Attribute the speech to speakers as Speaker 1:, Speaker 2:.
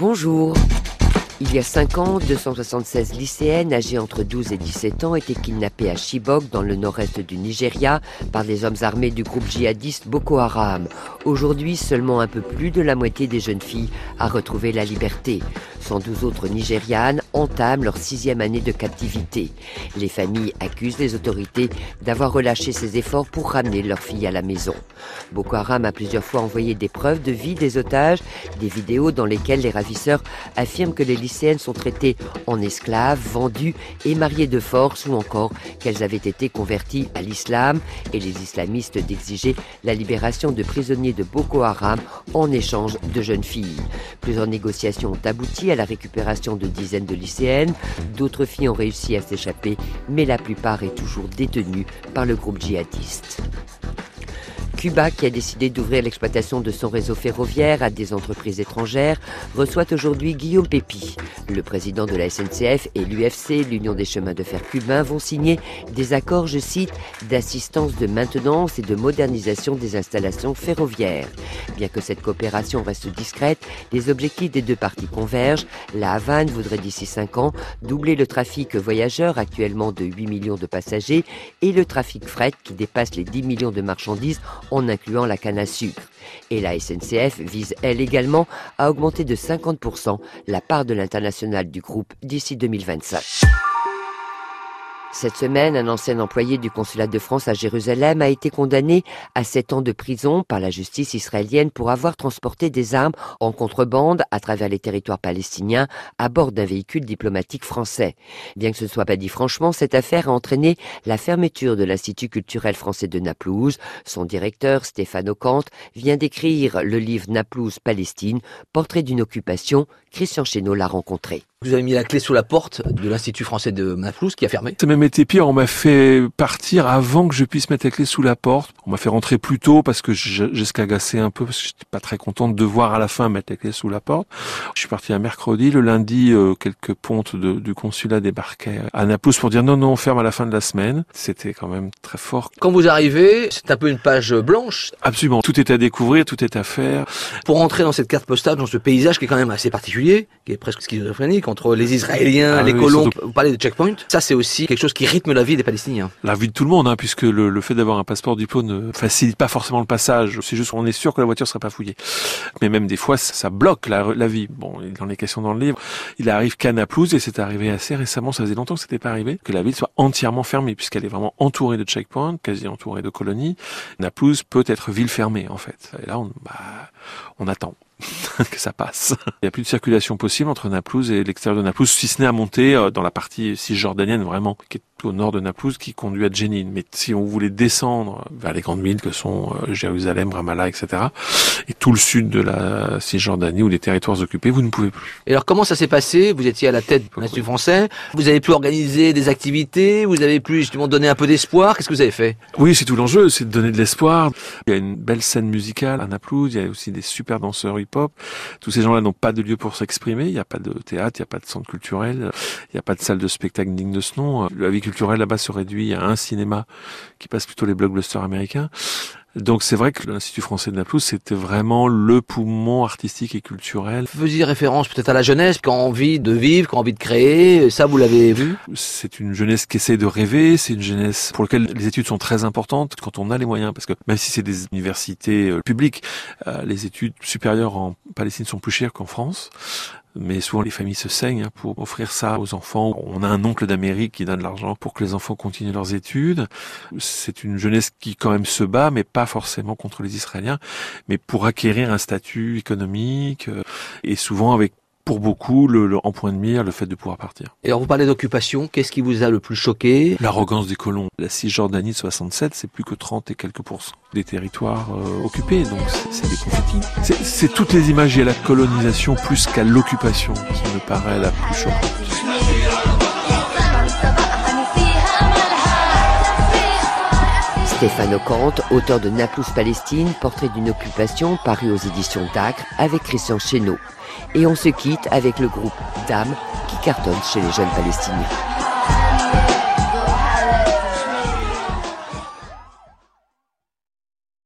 Speaker 1: Bonjour. Il y a 5 ans, 276 lycéennes âgées entre 12 et 17 ans étaient kidnappées à Chibok, dans le nord-est du Nigeria, par des hommes armés du groupe djihadiste Boko Haram. Aujourd'hui, seulement un peu plus de la moitié des jeunes filles a retrouvé la liberté. 112 autres Nigérianes entament leur sixième année de captivité. Les familles accusent les autorités d'avoir relâché ces efforts pour ramener leurs filles à la maison. Boko Haram a plusieurs fois envoyé des preuves de vie des otages, des vidéos dans lesquelles les ravisseurs affirment que les lycéennes sont traitées en esclaves, vendues et mariées de force ou encore qu'elles avaient été converties à l'islam et les islamistes d'exiger la libération de prisonniers de Boko Haram en échange de jeunes filles. Plusieurs négociations ont abouti à la récupération de dizaines de D'autres filles ont réussi à s'échapper, mais la plupart est toujours détenue par le groupe djihadiste. Cuba, qui a décidé d'ouvrir l'exploitation de son réseau ferroviaire à des entreprises étrangères, reçoit aujourd'hui Guillaume Pépi. Le président de la SNCF et l'UFC, l'Union des chemins de fer cubains, vont signer des accords, je cite, d'assistance de maintenance et de modernisation des installations ferroviaires. Bien que cette coopération reste discrète, les objectifs des deux parties convergent. La Havane voudrait d'ici 5 ans doubler le trafic voyageurs, actuellement de 8 millions de passagers, et le trafic fret qui dépasse les 10 millions de marchandises en incluant la canne à sucre. Et la SNCF vise, elle également, à augmenter de 50% la part de l'international du groupe d'ici 2025. Cette semaine, un ancien employé du consulat de France à Jérusalem a été condamné à sept ans de prison par la justice israélienne pour avoir transporté des armes en contrebande à travers les territoires palestiniens à bord d'un véhicule diplomatique français. Bien que ce ne soit pas dit franchement, cette affaire a entraîné la fermeture de l'Institut culturel français de Naplouse. Son directeur, Stéphane Ocante, vient d'écrire le livre Naplouse-Palestine, portrait d'une occupation. Christian Chénaud l'a rencontré.
Speaker 2: Vous avez mis la clé sous la porte de l'Institut français de Naplouse qui a fermé.
Speaker 3: Ça même été pire, on m'a fait partir avant que je puisse mettre la clé sous la porte. On m'a fait rentrer plus tôt parce que j'escagassais un peu parce que j'étais pas très content de devoir à la fin mettre la clé sous la porte. Je suis parti un mercredi, le lundi, euh, quelques pontes de, du consulat débarquaient à Naplouse pour dire non, non, on ferme à la fin de la semaine. C'était quand même très fort.
Speaker 2: Quand vous arrivez, c'est un peu une page blanche.
Speaker 3: Absolument, tout est à découvrir, tout est à faire.
Speaker 2: Pour entrer dans cette carte postale, dans ce paysage qui est quand même assez particulier, qui est presque schizophrénique, entre les Israéliens,
Speaker 3: Ah
Speaker 2: les
Speaker 3: oui,
Speaker 2: colons. Vous parlez de checkpoint. Ça, c'est aussi quelque chose qui rythme la vie des Palestiniens.
Speaker 3: La vie de tout le monde, hein, puisque le, le fait d'avoir un passeport diplo ne facilite pas forcément le passage. C'est juste qu'on est sûr que la voiture sera pas fouillée. Mais même des fois, ça, ça bloque la, la vie. Bon, il en est question dans le livre. Il arrive qu'à Naplouse, et c'est arrivé assez récemment, ça faisait longtemps que c'était pas arrivé, que la ville soit entièrement fermée, puisqu'elle est vraiment entourée de checkpoints, quasi entourée de colonies. Naplouse peut être ville fermée, en fait. Et là, on, bah, on attend. que ça passe. Il n'y a plus de circulation possible entre Naplouse et l'extérieur de Naplouse, si ce n'est à monter euh, dans la partie cisjordanienne vraiment, au nord de Naplouse, qui conduit à Jenin. Mais si on voulait descendre vers les grandes villes que sont euh, Jérusalem, Ramallah, etc., et tout le sud de la Cisjordanie ou des territoires occupés, vous ne pouvez plus.
Speaker 2: Et alors, comment ça s'est passé? Vous étiez à la tête de l'Institut français. Vous avez pu organiser des activités. Vous avez pu justement donner un peu d'espoir. Qu'est-ce que vous avez fait?
Speaker 3: Oui, c'est tout l'enjeu, c'est de donner de l'espoir. Il y a une belle scène musicale à Naplouse, il y a aussi des super danseurs hip-hop. Tous ces gens-là n'ont pas de lieu pour s'exprimer, il n'y a pas de théâtre, il n'y a pas de centre culturel, il n'y a pas de salle de spectacle digne de ce nom. La vie culturelle là-bas se réduit à un cinéma qui passe plutôt les blockbusters américains. Donc c'est vrai que l'Institut français de Naplouse, c'était vraiment le poumon artistique et culturel.
Speaker 2: Vous faisiez référence peut-être à la jeunesse qui a envie de vivre, qui a envie de créer. Ça, vous l'avez vu?
Speaker 3: C'est une jeunesse qui essaie de rêver, c'est une jeunesse pour laquelle les études sont très importantes quand on a les moyens, parce que même si c'est des universités euh, publiques, euh, les études supérieures en Palestine sont plus chères qu'en France. Mais souvent les familles se saignent hein, pour offrir ça aux enfants. On a un oncle d'Amérique qui donne l'argent pour que les enfants continuent leurs études. C'est une jeunesse qui quand même se bat, mais pas forcément contre les Israéliens, mais pour acquérir un statut économique euh, et souvent avec pour beaucoup le, le- en point de mire le fait de pouvoir partir.
Speaker 2: Et alors, vous parlez d'occupation. Qu'est-ce qui vous a le plus choqué?
Speaker 3: L'arrogance des colons. La Cisjordanie de 67, c'est plus que 30 et quelques pourcents des territoires euh, occupés, donc c'est- des confettis. C'est- C'est toutes les images liées à la colonisation plus qu'à l'occupation qui me paraît la plus choquante.
Speaker 1: Stéphane Ocante, auteur de Naplouse Palestine, portrait d'une occupation, paru aux éditions d'Acre avec Christian Chénaud. Et on se quitte avec le groupe Dame qui cartonne chez les jeunes palestiniens.